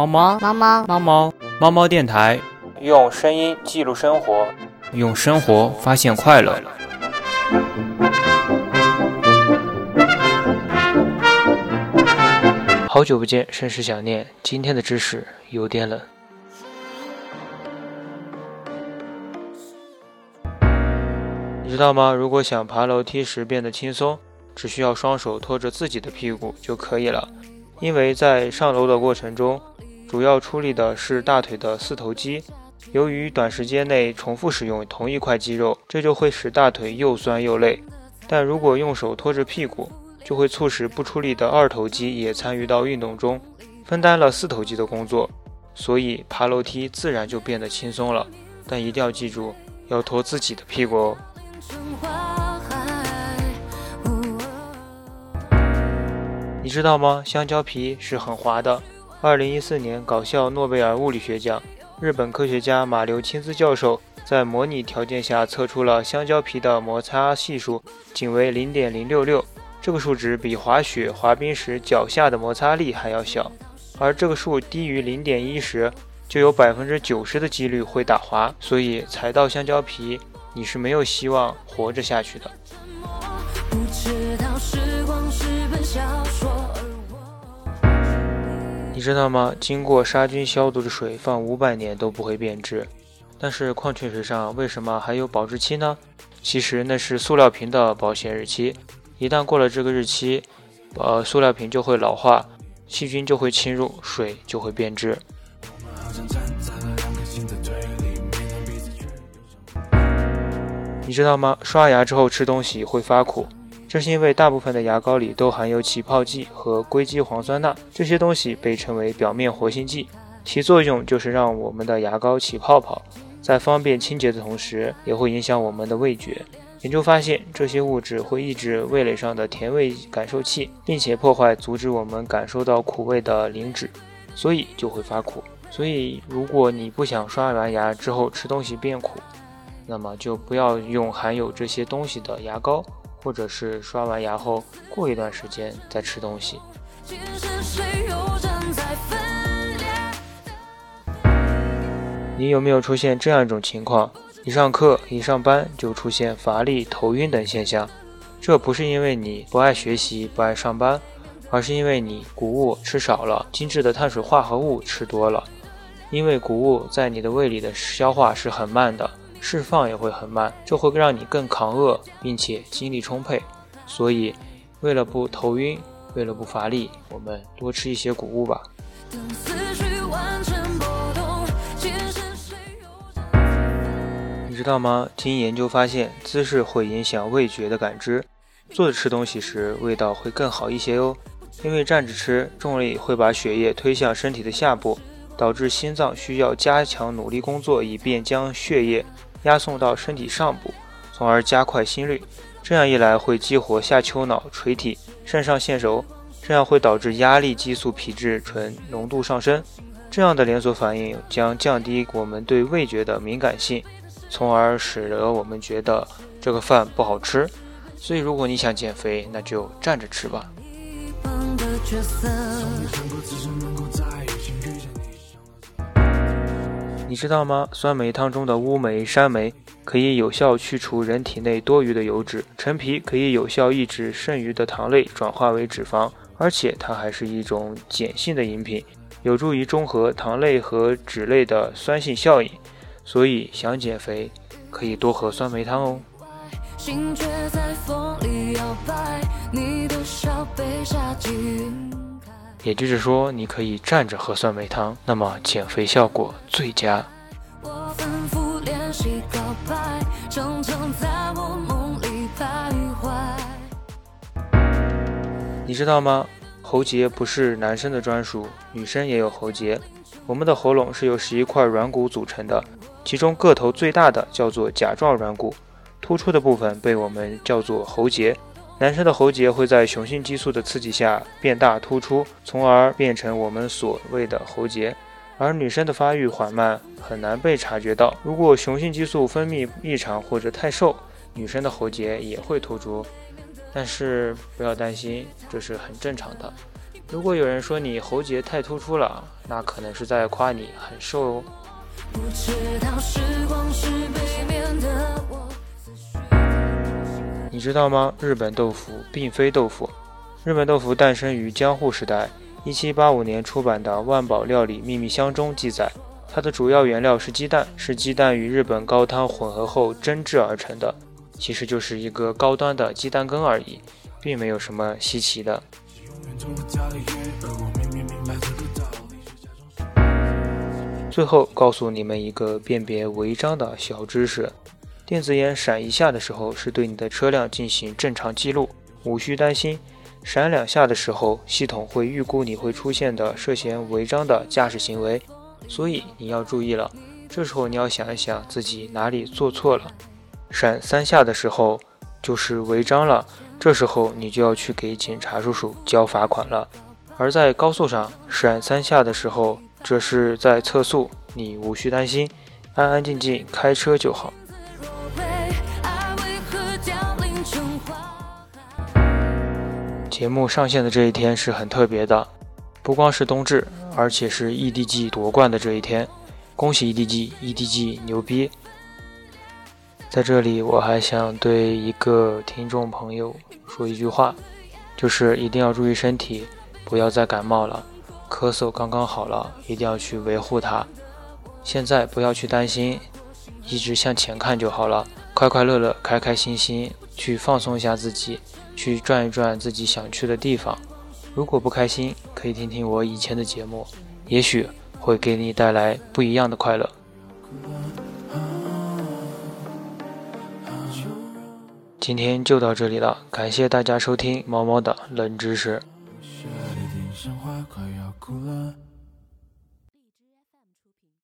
猫猫猫猫猫猫猫猫电台，用声音记录生活，用生活发现快乐。好久不见，甚是想念。今天的知识有点冷。你知道吗？如果想爬楼梯时变得轻松，只需要双手托着自己的屁股就可以了。因为在上楼的过程中，主要出力的是大腿的四头肌。由于短时间内重复使用同一块肌肉，这就会使大腿又酸又累。但如果用手托着屁股，就会促使不出力的二头肌也参与到运动中，分担了四头肌的工作，所以爬楼梯自然就变得轻松了。但一定要记住，要托自己的屁股哦。你知道吗？香蕉皮是很滑的。二零一四年搞笑诺贝尔物理学奖，日本科学家马留钦斯教授在模拟条件下测出了香蕉皮的摩擦系数仅为零点零六六，这个数值比滑雪滑冰时脚下的摩擦力还要小。而这个数低于零点一时，就有百分之九十的几率会打滑。所以踩到香蕉皮，你是没有希望活着下去的。不知道时光是本小说你知道吗？经过杀菌消毒的水放五百年都不会变质，但是矿泉水上为什么还有保质期呢？其实那是塑料瓶的保鲜日期，一旦过了这个日期，呃，塑料瓶就会老化，细菌就会侵入，水就会变质。你知道吗？刷牙之后吃东西会发苦。这是因为大部分的牙膏里都含有起泡剂和硅基磺酸钠，这些东西被称为表面活性剂，其作用就是让我们的牙膏起泡泡，在方便清洁的同时，也会影响我们的味觉。研究发现，这些物质会抑制味蕾上的甜味感受器，并且破坏阻止我们感受到苦味的磷脂，所以就会发苦。所以，如果你不想刷完牙之后吃东西变苦，那么就不要用含有这些东西的牙膏。或者是刷完牙后过一段时间再吃东西。你有没有出现这样一种情况？一上课一上班就出现乏力、头晕等现象？这不是因为你不爱学习、不爱上班，而是因为你谷物吃少了，精致的碳水化合物吃多了。因为谷物在你的胃里的消化是很慢的。释放也会很慢，这会让你更抗饿，并且精力充沛。所以，为了不头晕，为了不乏力，我们多吃一些谷物吧。你知道吗？经研究发现，姿势会影响味觉的感知。坐着吃东西时，味道会更好一些哟。因为站着吃，重力会把血液推向身体的下部，导致心脏需要加强努力工作，以便将血液。压送到身体上部，从而加快心率。这样一来，会激活下丘脑垂体肾上腺轴，这样会导致压力激素皮质醇浓度上升。这样的连锁反应将降低我们对味觉的敏感性，从而使得我们觉得这个饭不好吃。所以，如果你想减肥，那就站着吃吧。你知道吗？酸梅汤中的乌梅、山梅可以有效去除人体内多余的油脂，陈皮可以有效抑制剩余的糖类转化为脂肪，而且它还是一种碱性的饮品，有助于中和糖类和脂类的酸性效应。所以想减肥，可以多喝酸梅汤哦。也就是说，你可以站着喝酸梅汤，那么减肥效果最佳。你知道吗？喉结不是男生的专属，女生也有喉结。我们的喉咙是由十一块软骨组成的，其中个头最大的叫做甲状软骨，突出的部分被我们叫做喉结。男生的喉结会在雄性激素的刺激下变大突出，从而变成我们所谓的喉结。而女生的发育缓慢，很难被察觉到。如果雄性激素分泌异常或者太瘦，女生的喉结也会突出。但是不要担心，这是很正常的。如果有人说你喉结太突出了，那可能是在夸你很瘦哦。不知道时光是被面的我你知道吗？日本豆腐并非豆腐。日本豆腐诞生于江户时代。一七八五年出版的《万宝料理秘密箱》中记载，它的主要原料是鸡蛋，是鸡蛋与日本高汤混合后蒸制而成的。其实就是一个高端的鸡蛋羹而已，并没有什么稀奇的。最后告诉你们一个辨别违章的小知识：电子眼闪一下的时候，是对你的车辆进行正常记录，无需担心；闪两下的时候，系统会预估你会出现的涉嫌违章的驾驶行为，所以你要注意了。这时候你要想一想自己哪里做错了。闪三下的时候就是违章了，这时候你就要去给警察叔叔交罚款了。而在高速上闪三下的时候，这是在测速，你无需担心，安安静静开车就好。节目上线的这一天是很特别的，不光是冬至，而且是 EDG 夺冠的这一天，恭喜 EDG，EDG 牛逼！在这里，我还想对一个听众朋友说一句话，就是一定要注意身体，不要再感冒了。咳嗽刚刚好了，一定要去维护它。现在不要去担心，一直向前看就好了。快快乐乐、开开心心去放松一下自己，去转一转自己想去的地方。如果不开心，可以听听我以前的节目，也许会给你带来不一样的快乐。今天就到这里了，感谢大家收听猫猫的冷知识。快要哭了。